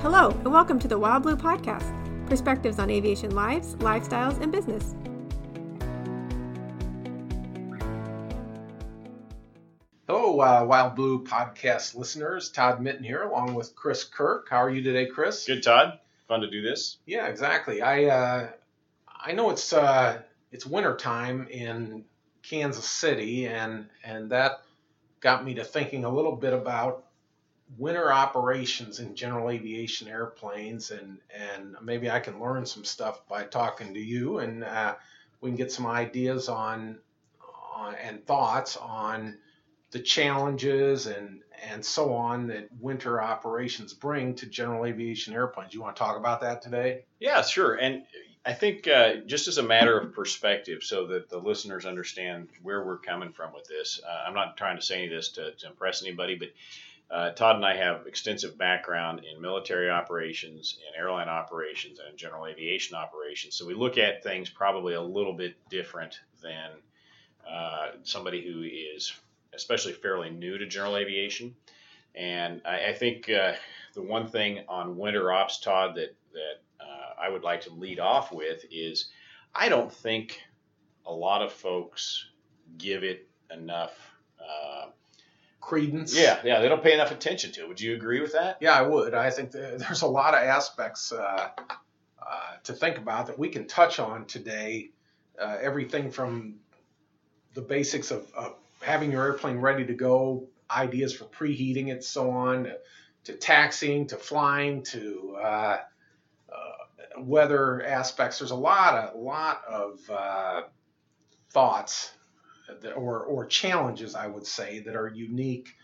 Hello, and welcome to the Wild Blue Podcast perspectives on aviation lives, lifestyles, and business. Hello, uh, Wild Blue Podcast listeners. Todd Mitten here, along with Chris Kirk. How are you today, Chris? Good, Todd. Fun to do this. Yeah, exactly. I uh, I know it's uh, it's winter time in Kansas City, and and that got me to thinking a little bit about winter operations in general aviation airplanes, and and maybe I can learn some stuff by talking to you, and uh, we can get some ideas on, on and thoughts on the challenges and and so on that winter operations bring to general aviation airplanes. You want to talk about that today? Yeah, sure. And I think uh, just as a matter of perspective, so that the listeners understand where we're coming from with this, uh, I'm not trying to say any of this to, to impress anybody, but uh, Todd and I have extensive background in military operations, in airline operations, and in general aviation operations. So we look at things probably a little bit different than uh, somebody who is especially fairly new to general aviation. And I, I think uh, the one thing on winter ops, Todd, that that uh, I would like to lead off with is I don't think a lot of folks give it enough. Credence. yeah, yeah, they don't pay enough attention to it. Would you agree with that? Yeah, I would. I think there's a lot of aspects uh, uh, to think about that we can touch on today. Uh, everything from the basics of, of having your airplane ready to go, ideas for preheating it, so on, to, to taxiing, to flying, to uh, uh, weather aspects. There's a lot of lot of uh, thoughts or or challenges, I would say, that are unique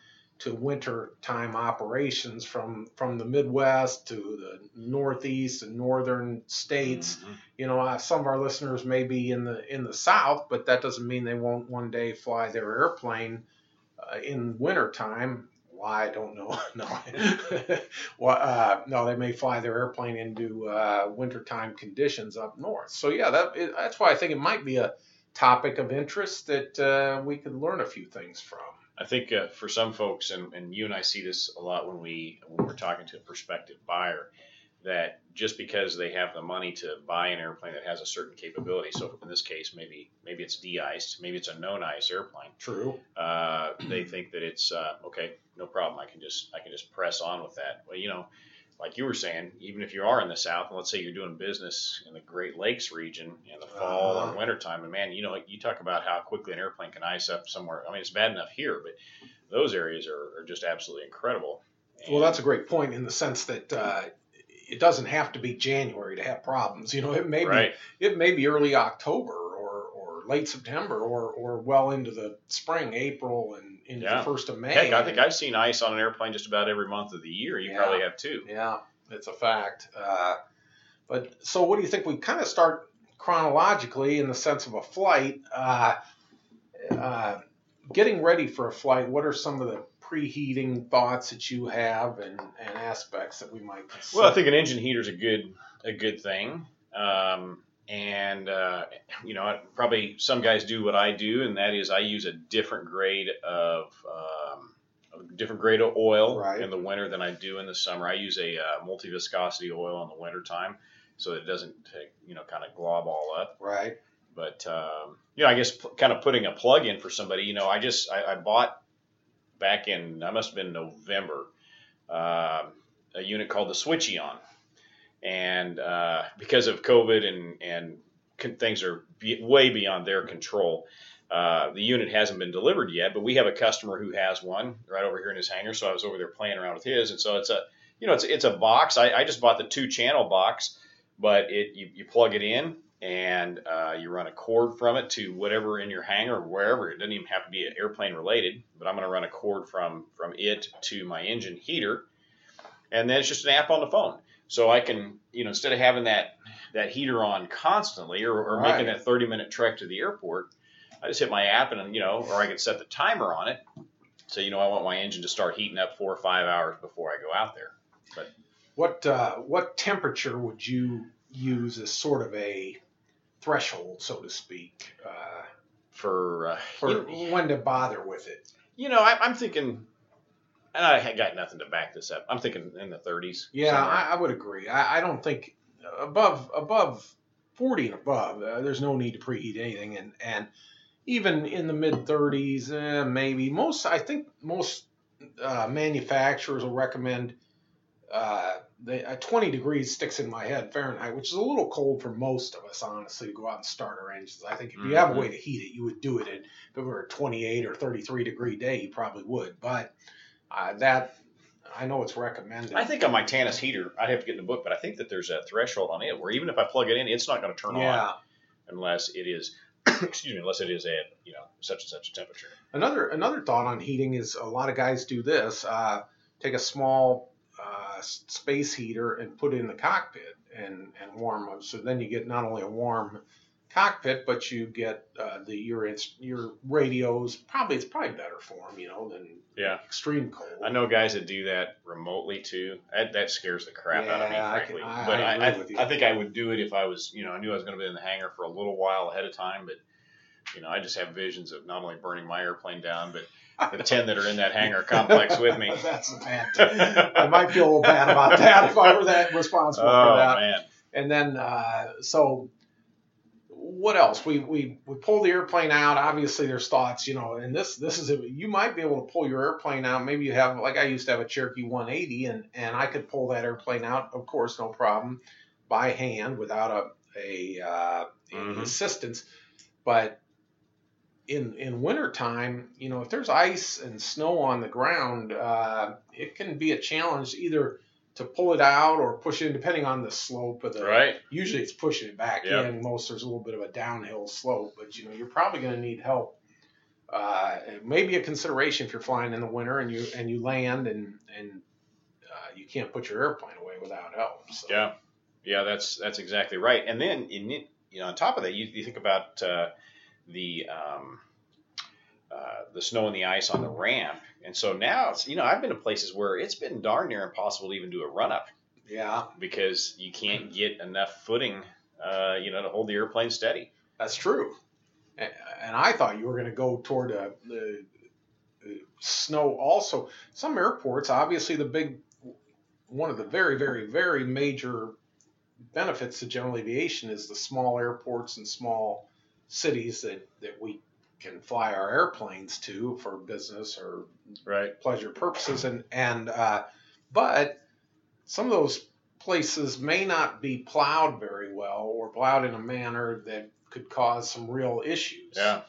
to winter time operations from from the Midwest to the Northeast and Northern states. Mhm. You know, uh, some of our listeners may be in the in the South, but that doesn't mean they won't one day fly their airplane uh, in winter time. Why I don't know. no, well, uh, no, they may fly their airplane into uh, wintertime conditions up north. So yeah, that it, that's why I think it might be a topic of interest that uh, we could learn a few things from. I think uh, for some folks, and, and you and I see this a lot when we when we're talking to a prospective buyer, that just because they have the money to buy an airplane that has a certain capability, so in this case, maybe maybe it's de-iced, maybe it's a known ice airplane, True. uh, they think that it's uh, okay, no problem. I can just I can just press on with that. Well, you know, like you were saying, even if you are in the South, and let's say you're doing business in the Great Lakes region in the fall Uh-huh. or wintertime, and man, you know, you talk about how quickly an airplane can ice up somewhere. I mean, it's bad enough here, but those areas are, are just absolutely incredible. Well, that's a great point in the sense that uh, it doesn't have to be January to have problems. You know, it may right. be it may be early October or, or late September or, or well into the spring, April, and into Yeah. the first of May. Heck, I think I've seen ice on an airplane just about every month of the year. You Yeah. probably have too. Yeah, it's a fact. Uh, but so, what do you think? We kind of start chronologically in the sense of a flight. Uh, uh, getting ready for a flight. What are some of the preheating thoughts that you have and, and aspects that we might consider? Well, I think an engine heater is a good a good thing. Um, and uh, you know, probably some guys do what I do, and that is I use a different grade of um, a different grade of oil Right. in the winter than I do in the summer. I use a uh, multi viscosity oil in the winter time, so it doesn't you know kind of glob all up. right. But um, you know, I guess p- kind of putting a plug in for somebody. You know, I just I, I bought back in I must have been November um a unit called the Switchion, and uh, because of COVID and and con- things are be, way beyond their control. Uh, the unit hasn't been delivered yet, but we have a customer who has one right over here in his hangar. So I was over there playing around with his, and so it's a you know it's it's a box. I, I just bought the two channel box, but it you, you plug it in and uh, you run a cord from it to whatever in your hangar or wherever. It doesn't even have to be an airplane related, but I'm going to run a cord from from it to my engine heater, and then it's just an app on the phone. So I can, you know, instead of having that that heater on constantly or, or Right. making that 30 minute trek to the airport, I just hit my app and you know, or I can set the timer on it. So you know, I want my engine to start heating up four or five hours before I go out there. But what uh, what temperature would you use as sort of a threshold, so to speak, uh, For, uh, for you, when to bother with it? you know, I, I'm thinking I got nothing to back this up. I'm thinking in the 30s. Yeah. I, I would agree. I, I don't think above above 40 and above, uh, there's no need to preheat anything, and and even in the mid 30s, eh, maybe most. I think most uh, manufacturers will recommend. Uh, they, uh, 20 degrees sticks in my head Fahrenheit, which is a little cold for most of us, honestly, to go out and start our engines. I think if you have a Mhm. way to heat it, you would do it. If it were a 28 or 33 degree day, you probably would. But uh, that, I know it's recommended. I think on my Tanis heater, I'd have to get in the book, but I think that there's a threshold on it where even if I plug it in, it's not going to turn on unless it is, excuse me, unless it is at you know such and such a temperature. Another another thought on heating is a lot of guys do this. Uh, take a small uh, space heater and put it in the cockpit and and warm up. So then you get not only a warm cockpit, but you get uh, the your your radios. Probably it's probably better for them, you know, than Yeah. extreme cold. I know guys that do that remotely too. That, that scares the crap out of me, Yeah, I frankly. can- I- but I I, I, with you. I think I would do it if I was, you know, I knew I was going to be in the hangar for a little while ahead of time. But you know, I just have visions of not only burning my airplane down, but the ten that are in that hangar complex with me. That's bad. I might feel a little bad about that if I were that responsible for Oh that. man, And then, uh, so what else? We, we, we pull the airplane out. Obviously, there's thoughts, you know, and this, this is, you might be able to pull your airplane out. Maybe you have, like I used to have a Cherokee 180 and, and I could pull that airplane out, of course, no problem, by hand without a, a, uh, Mhm. assistance. But in, in wintertime, you know, if there's ice and snow on the ground, uh, it can be a challenge either to pull it out or push it in, depending on the slope of the, right? usually it's pushing it back Yep. in. Most there's a little bit of a downhill slope, but you know you're probably going to need help. Uh, maybe a consideration if you're flying in the winter and you and you land and and uh, you can't put your airplane away without help. So. Yeah, yeah, that's that's exactly right. And then in you know, on top of that, you, you think about uh, the um, uh, the snow and the ice on the ramp, and so now it's you know I've been to places where it's been darn near impossible to even do a run up Yeah, because you can't get enough footing, uh, you know, to hold the airplane steady. that's true. And I thought you were going to go toward uh, the uh, snow. Also, some airports, obviously, the big one of the very, very, very major benefits to general aviation is the small airports and small cities that, that we can fly our airplanes to for business or Right. pleasure purposes and and uh, but some of those places may not be plowed very well or plowed in a manner that could cause some real issues. Yeah.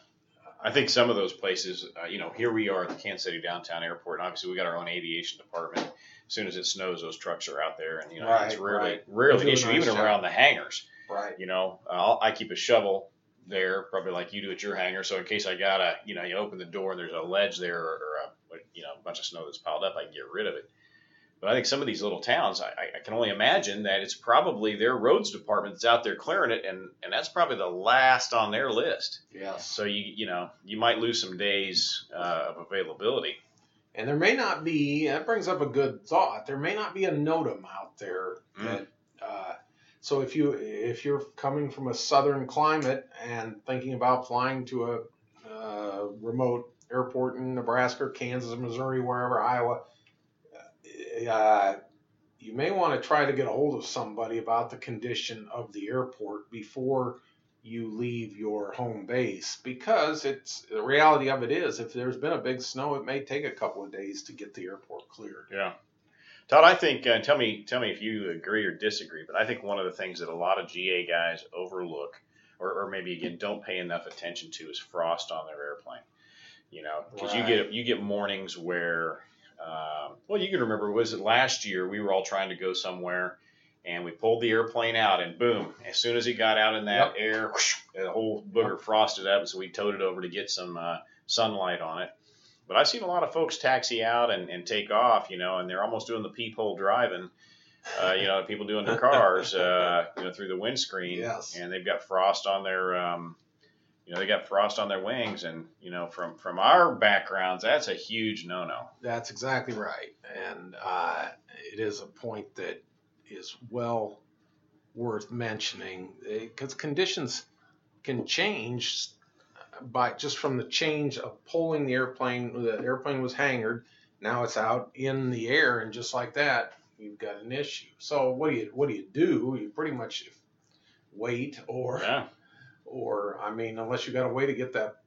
I think some of those places, uh, you know, here we are at the Kansas City downtown airport, and obviously we got our own aviation department. As soon as it snows, those trucks are out there, and you know, it's Right, rarely right. rarely an issue, nice even job. around the hangars. Right. You know, I'll, I keep a shovel there, probably like you do at your hangar. So in case I gotta, you know, you open the door and there's a ledge there or, or a, you know, a bunch of snow that's piled up, I can get rid of it. But I think some of these little towns, I, I- can only imagine that it's probably their roads department that's out there clearing it, and and that's probably the last on their list. Yes. So you you know you might lose some days uh, of availability. And there may not be. That brings up a good thought. There may not be a NOTAM out there Mm. that. So if you if you're coming from a southern climate and thinking about flying to a uh, remote airport in Nebraska, Kansas, Missouri, wherever, Iowa, uh, you may want to try to get a hold of somebody about the condition of the airport before you leave your home base because it's the reality of it is if there's been a big snow it may take a couple of days to get the airport cleared Yeah. Todd, I think uh, tell me tell me if you agree or disagree, but I think one of the things that a lot of GA guys overlook, or, or maybe again don't pay enough attention to, is frost on their airplane. You know, because you get you get mornings where, um, well, you can remember was it last year we were all trying to go somewhere, and we pulled the airplane out, and boom, as soon as it got out in that air, whoosh, the whole booger frosted up, so we towed it over to get some uh, sunlight on it. But I've seen a lot of folks taxi out and, and take off, you know, and they're almost doing the peephole driving, uh, you know, people doing their cars, uh, you know, through the windscreen. Yes. And they've got frost on their, um, you know, they got frost on their wings. And, you know, from, from our backgrounds, that's a huge no no. that's exactly right and uh, it is a point that is well worth mentioning because conditions can change by just from the change of pulling the airplane the airplane was hangared Now it's out in the air, and just like that, you've got an issue. So what do you what do you do? You pretty much wait, or Yeah. or I mean, unless you got a way to get that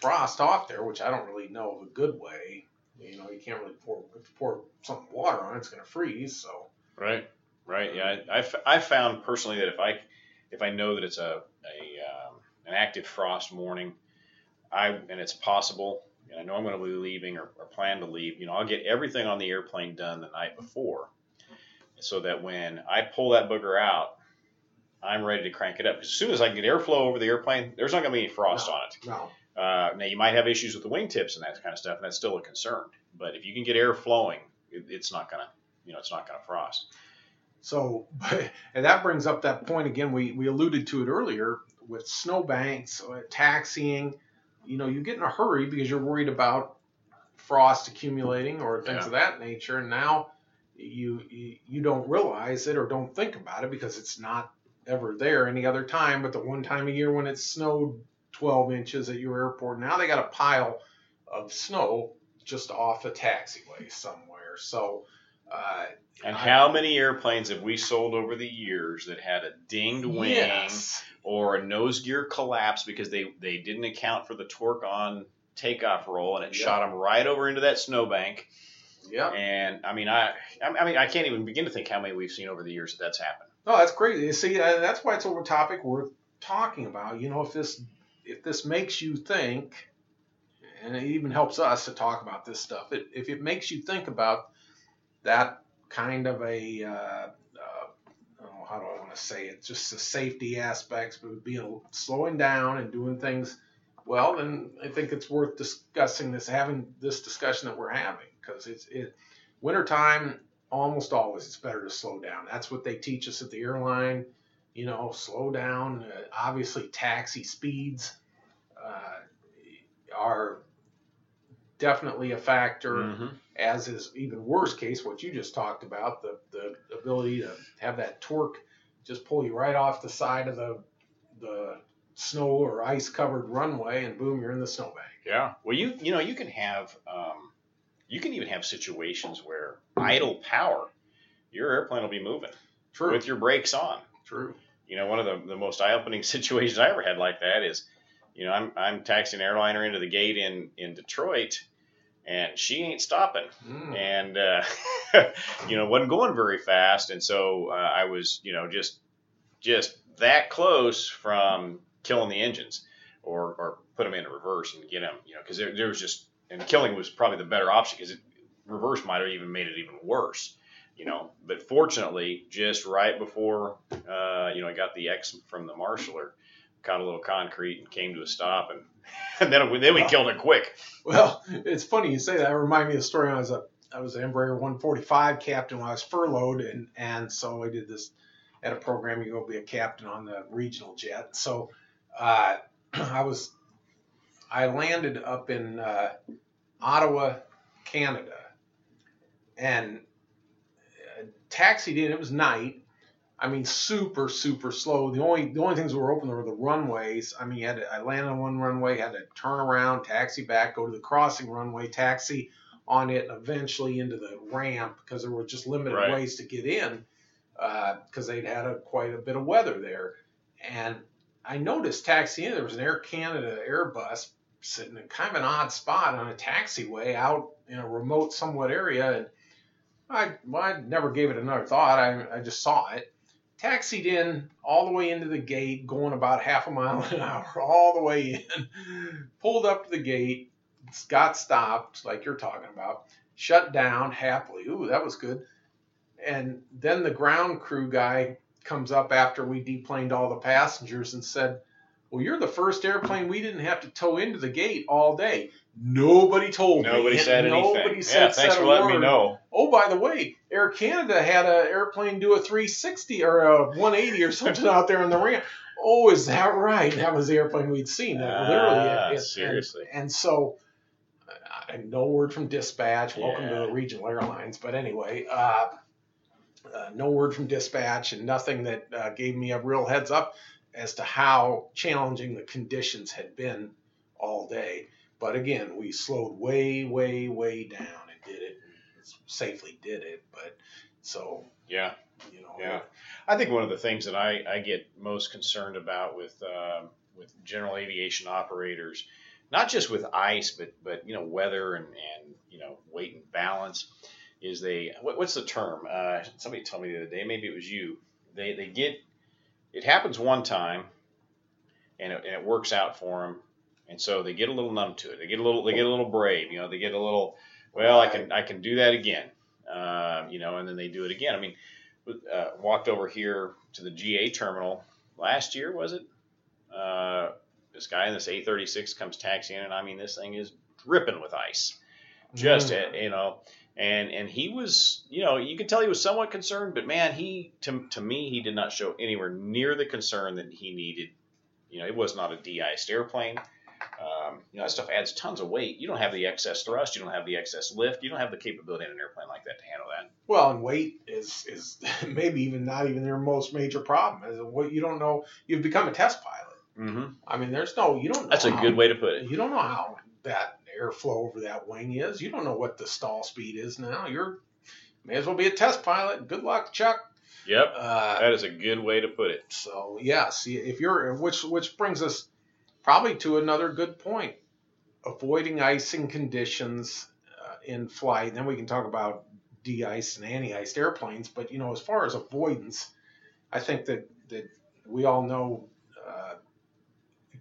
frost off there, which I don't really know of a good way. You know, you can't really pour if you pour some water on it, it's going to freeze. So Right. Right. Yeah. I, I've, I've found personally that if I if I know that it's a, a um, an active frost morning, I and it's possible, and I know I'm going to be leaving or, or plan to leave. You know, I'll get everything on the airplane done the night before, so that when I pull that booger out, I'm ready to crank it up. As soon as I can get airflow over the airplane, there's not going to be any frost No. on it. no, Uh, now you might have issues with the wingtips and that kind of stuff, and that's still a concern. But if you can get air flowing, it, it's not gonna, you know, it's not gonna frost. So, and that brings up that point again. We, we alluded to it earlier with snowbanks, uh, taxiing. You know, you get in a hurry because you're worried about frost accumulating or things Yeah. of that nature. And now you, you you don't realize it or don't think about it because it's not ever there any other time. But the one time a year when it snowed 12 inches at your airport, now they got a pile of snow just off a taxiway somewhere. So. Uh, And I- how many airplanes have we sold over the years that had a dinged wing yes. or a nose gear collapse because they they didn't account for the torque on takeoff roll and it Yeah. shot them right over into that snowbank. Yeah. And I mean, I I mean, I can't even begin to think how many we've seen over the years that that's happened. No, that's crazy. You see, that's why it's a topic worth talking about. You know, if this if this makes you think, and it even helps us to talk about this stuff. It, if it makes you think about that kind of a, uh, uh, oh, how do I want to say it? Just the safety aspects, but being slowing down and doing things well, then I think it's worth discussing this, having this discussion that we're having, because it's it wintertime almost always it's better to slow down. That's what they teach us at the airline. You know, slow down. Uh, obviously, taxi speeds uh, are definitely a factor, Mm-hmm. As is even worse case what you just talked about the, the ability to have that torque just pull you right off the side of the the snow or ice covered runway and boom you're in the snowbank. Yeah. Well, you you know you can have um, you can even have situations where idle power, your airplane will be moving True. with your brakes on. True. You know, one of the, the most eye opening situations I ever had like that is, you know, I'm I'm taxiing an airliner into the gate in in Detroit, and she ain't stopping, Mm. and uh, you know wasn't going very fast, and so uh, I was you know just just that close from killing the engines, or or put them in reverse and get them, you know, because there, there was just and killing was probably the better option because reverse might have even made it even worse you know. But fortunately, just right before, uh, you know, I got the X from the marshaller, caught a little concrete and came to a stop, and, and then we, then we killed it quick. Well, it's funny you say that. It reminded me of a story. I was a I was an Embraer 145 captain when I was furloughed, and and so I did this at a program. You go be a captain on the regional jet. So uh, I was I landed up in uh, Ottawa, Canada, and uh, taxied in. It was night. I mean, super, super slow. The only the only things that were open were the runways. I mean, you had to, I landed on one runway, had to turn around, taxi back, go to the crossing runway, taxi on it, and eventually into the ramp because there were just limited Right. ways to get in uh, because they'd had a, quite a bit of weather there. And I noticed taxiing in, there was an Air Canada Airbus sitting in kind of an odd spot on a taxiway out in a remote, somewhat area, and I, well, I never gave it another thought. I, I just saw it. Taxied in all the way into the gate, going about half a mile an hour, all the way in. Pulled up to the gate, got stopped, like you're talking about, shut down happily. Ooh, that was good. And then the ground crew guy comes up after we deplaned all the passengers and said, Well, you're the first airplane we didn't have to tow into the gate all day. Nobody told me. Nobody said anything. Nobody yeah, said, thanks said for letting me know. Oh, by the way, Air Canada had an airplane do a 360 or a 180 or something out there on the ramp. Oh, is that right? That was the airplane we'd seen. That Ah, literally. it- it- seriously. And, and so, uh, no word from dispatch. Welcome to the regional airlines. But anyway, uh, uh, no word from dispatch and nothing that uh, gave me a real heads up as to how challenging the conditions had been all day. But again, we slowed way, way, way down and did it and safely did it. But so Yeah. you know, Yeah, I think one of the things that I, I get most concerned about with um with general aviation operators, not just with ice, but but you know weather and, and you know weight and balance, is they what, what's the term? Uh, somebody told me the other day, maybe it was you. They they get it happens one time, and it, and it works out for them, and so they get a little numb to it. They get a little they get a little brave. You know, they get a little well, I can I can do that again. Um, you know, and then they do it again. I mean uh, walked over here to the GA terminal last year, was it? Uh, this guy in this A36 comes taxiing and I mean, this thing is dripping with ice. Just, Mm. uh, you know, and and he was, you know, you could tell he was somewhat concerned, but man, he to, to me, he did not show anywhere near the concern that he needed. You know, it was not a de-iced airplane. Um, you know, that stuff adds tons of weight. You don't have the excess thrust. You don't have the excess lift. You don't have the capability in an airplane like that to handle that. Well, and weight is is maybe even not even their most major problem. Is what you don't know. You've become a test pilot. Mm-hmm. I mean, there's no you don't. Know That's a how- good way to put it. You don't know how that airflow over that wing is. You don't know what the stall speed is now. You're may as well be a test pilot. Good luck, Chuck. Yep, Uh, that is a good way to put it. so yes, if you're which which brings us probably to another good point: avoiding icing conditions uh, in flight. And then we can talk about de-iced and anti-iced airplanes. But you know, as far as avoidance, I think that that we all know. Uh,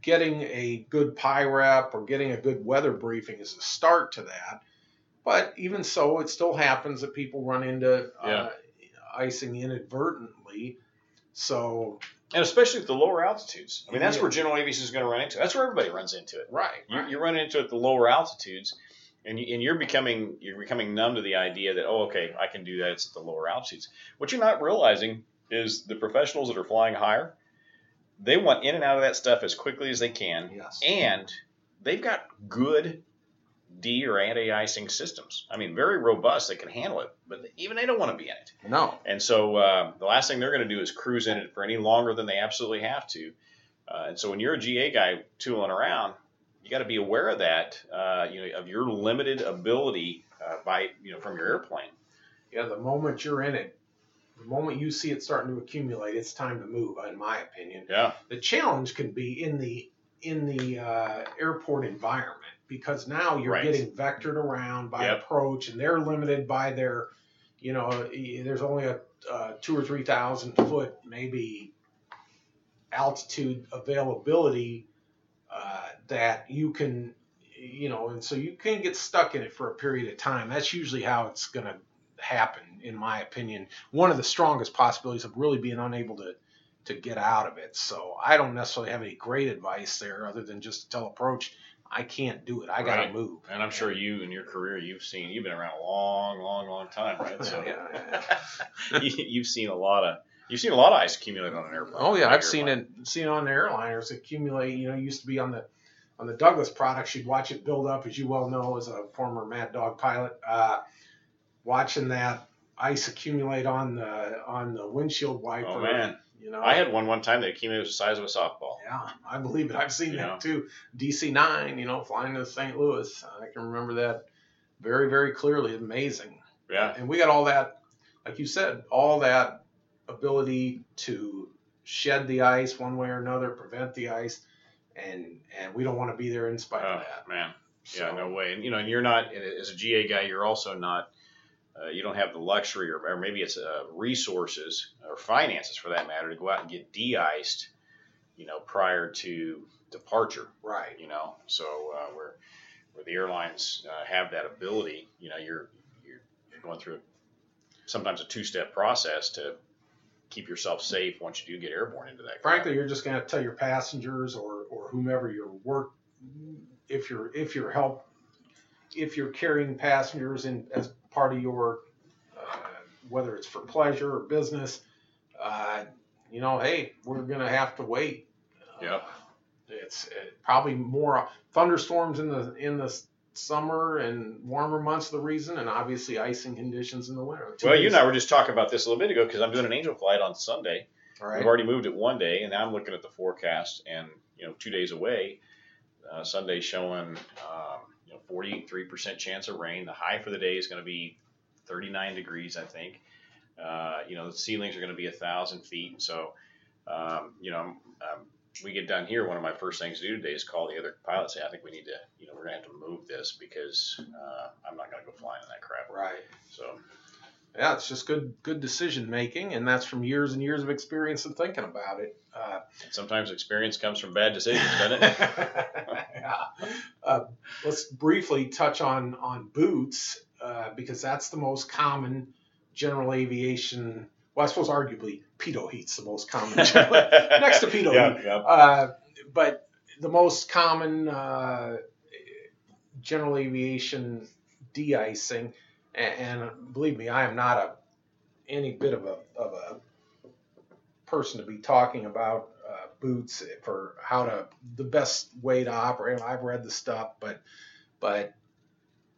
Getting a good PIREP or getting a good weather briefing is a start to that. But even so, it still happens that people run into uh, Yeah. icing inadvertently. So And especially at the lower altitudes. I mean, that's Yeah. where general aviation is going to run into. That's where everybody runs into it. right, You're, you're running into it at the lower altitudes, and, you, and you're becoming you're becoming numb to the idea that oh, okay, I can do that. It's at the lower altitudes. What you're not realizing is the professionals that are flying higher, they want in and out of that stuff as quickly as they can, yes, and they've got good D or anti-icing systems. I mean, very robust. They can handle it, but even they don't want to be in it. no, And so uh, the last thing they're going to do is cruise in it for any longer than they absolutely have to. Uh, and so when you're a GA guy tooling around, you got to be aware of that, uh, you know, of your limited ability uh, by, you know, from your airplane. yeah. The moment you're in it, the moment you see it starting to accumulate, it's time to move. In my opinion, Yeah. the challenge can be in the in the uh, airport environment because now you're Right. getting vectored around by Yep. approach, and they're limited by their, you know, there's only a uh, two or three thousand foot maybe altitude availability uh, that you can, you know, and so you can get stuck in it for a period of time. That's usually how it's going to happen, in my opinion. One of the strongest possibilities of really being unable to to get out of it. So I don't necessarily have any great advice there, other than just to tell approach. I can't do it. I got to Right. move. And I'm sure you in your career, you've seen, you've been around a long, long, long time, right? So Yeah, you, you've seen a lot of, you've seen a lot of ice accumulate on an airplane. Oh yeah, I've seen it seen it on the airliners accumulate. You know, it used to be on the on the Douglas products. You'd watch it build up, as you well know, as a former Mad Dog pilot. Uh, watching that ice accumulate on the on the windshield wiper. Oh man, you know, I had one one time that accumulated the size of a softball. Yeah, I believe it. I've seen Yeah. that too. DC nine, you know, flying to St. Louis. I can remember that very, very clearly. Amazing. Yeah. And we got all that, like you said, all that ability to shed the ice one way or another, prevent the ice, and and we don't want to be there in spite Oh of that. man. Yeah, no way. And you know, and you're not as a GA guy. You're also not. Uh, you don't have the luxury, or, or maybe it's uh, resources or finances for that matter, to go out and get de-iced. You know, prior to departure. Right. You know, so uh, where where the airlines uh, have that ability, you know, you're you're, you're going through sometimes a two-step process to keep yourself safe once you do get airborne into that. Frankly, you're just going to tell your passengers or, or whomever your work, if you're if you're help, if you're carrying passengers in as part of your, uh, whether it's for pleasure or business, uh, you know, hey, we're going to have to wait. Yeah. Uh, it's uh, probably more thunderstorms in the in the summer and warmer months the reason, and obviously icing conditions in the winter. Two Well, you and I were just talking about this a little bit ago because I'm doing an angel flight on Sunday. right? We've already moved it one day, and now I'm looking at the forecast, and you know, two days away, uh, Sunday showing um, you know, 43% chance of rain. The high for the day is going to be 39 degrees, I think. Uh, you know, the ceilings are going to be a thousand feet. So, um, you know, um, we get done here. One of my first things to do today is call the other pilots. Say, I think we need to, you know, we're going to have to move this because uh, I'm not going to go flying in that crap. Right. So, Yeah, it's just good good decision making, and that's from years and years of experience and thinking about it. Uh, sometimes experience comes from bad decisions, doesn't it? yeah. Uh, let's briefly touch on on boots uh, because that's the most common general aviation. Well, I suppose arguably pitot heat's the most common general, next to pitot yeah, heat. yeah. Uh, but the most common uh, general aviation de-icing, and, and believe me, I am not a any bit of a of a person to be talking about uh, boots for how to the best way to operate. I've read the stuff, but but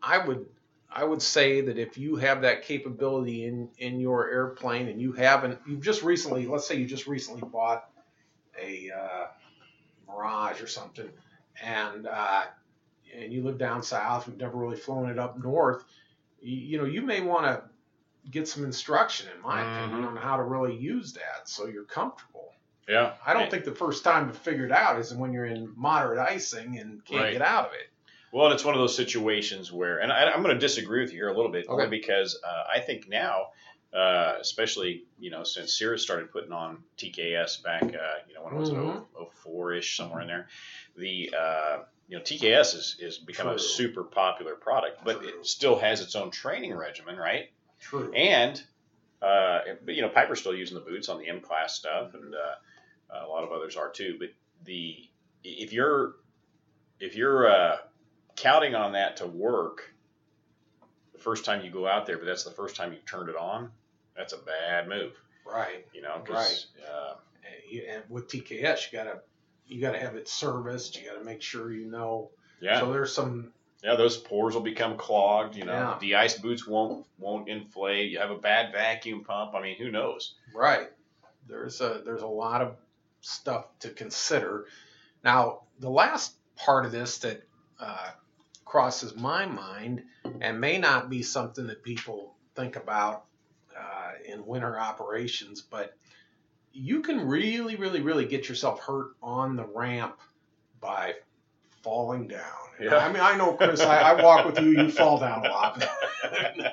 I would I would say that if you have that capability in in your airplane and you haven't you've just recently let's say you just recently bought a uh, Mirage or something and uh, and you live down south you've never really flown it up north you, you know you may want to get some instruction in my opinion Mhm. on how to really use that so you're comfortable Yeah. I don't think the first time to figure it out is when you're in moderate icing and can't Right. get out of it. Well, it's one of those situations where, and I, I'm going to disagree with you here a little bit, only Okay. because uh, I think now, uh, especially you know since Cirrus started putting on TKS back, uh, you know when it was Mhm. 04 ish somewhere in there, the uh, you know TKS is is become a super popular product, but True. it still has its own training regimen, right? True. And uh, but you know Piper's still using the boots on the M class stuff, and uh, a lot of others are too. But the if you're if you're uh, counting on that to work the first time you go out there, but that's the first time you've turned it on, that's a bad move. right. You know, 'cause, uh, And, with TKS, you gotta you gotta have it serviced. You gotta make sure you know. yeah, So there's some yeah, those pores will become clogged. You know, Yeah. the ice boots won't won't inflate. You have a bad vacuum pump. I mean, who knows? right. There's a there's a lot of stuff to consider. Now the last part of this that uh, crosses my mind and may not be something that people think about uh, in winter operations, but you can really, really, really get yourself hurt on the ramp by falling down. Yeah. I mean, I know, Chris. I, I walk with you. You fall down a lot. no,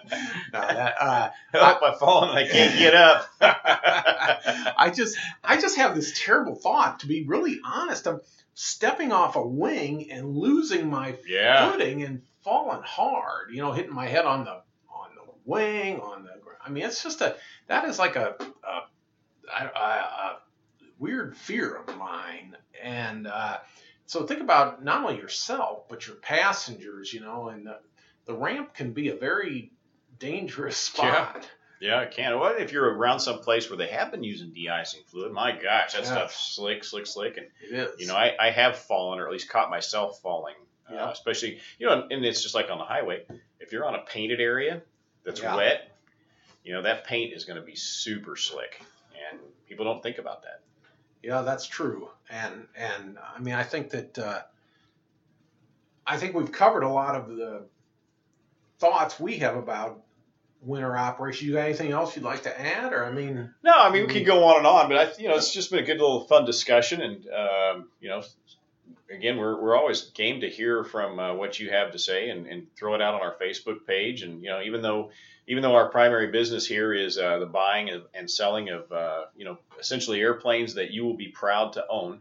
that, uh, Help! I've fallen. and I can't get up. I just, I just have this terrible thought. To be really honest, I'm stepping off a wing and losing my yeah. footing and falling hard. You know, hitting my head on the on the wing, on the. gr- I mean, it's just a that is like a a, a, a weird fear of mine, and uh, so think about not only yourself but your passengers. You know, and the, the ramp can be a very dangerous spot. Yeah, Yeah, it can. What if you're around some place where they have been using de-icing fluid? My gosh, that Yeah. stuff's slick, slick, slick. And It is. you know, I, I have fallen, or at least caught myself falling. Yeah. Uh, especially, you know, and it's just like on the highway. If you're on a painted area that's Yeah. wet, you know that paint is going to be super slick, people don't think about that. Yeah, that's true. And and I mean, I think that uh, I think we've covered a lot of the thoughts we have about winter operation. You got anything else you'd like to add, or I mean, No, I mean we could go on and on, but I, you know, it's just been a good little fun discussion, and um, you know, again, we're we're always game to hear from uh, what you have to say, and, and throw it out on our Facebook page, and you know, even though even though our primary business here is uh, the buying and, selling of uh, you know essentially airplanes that you will be proud to own.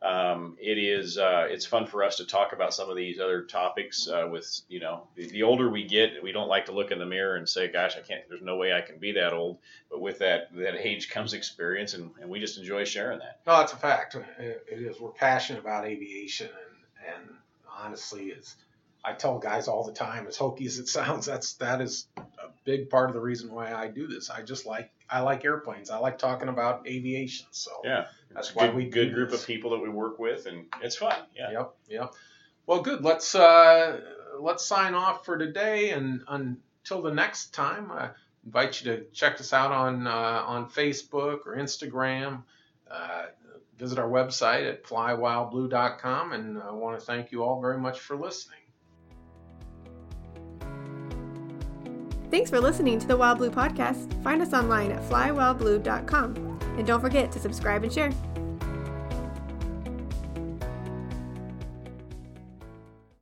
Um, it is uh, it's fun for us to talk about some of these other topics uh, with you know the, the older we get we don't like to look in the mirror and say gosh I can't there's no way I can be that old but with that that age comes experience and, and we just enjoy sharing that no, it's a fact. It, it is. We're passionate about aviation, and and honestly, it's I tell guys all the time, as hokey as it sounds, that's that is a big part of the reason why I do this. I just like I like airplanes. I like talking about aviation. So yeah that's a why good, we do good group this. of people that we work with and it's fun yeah Yep, yep. Well, good. Let's uh, let's sign off for today, and until the next time, I invite you to check us out on uh, on Facebook or Instagram. Uh, visit our website at flywildblue.com, and I want to thank you all very much for listening. Thanks for listening to the Wild Blue Podcast. Find us online at flywildblue.com. And don't forget to subscribe and share.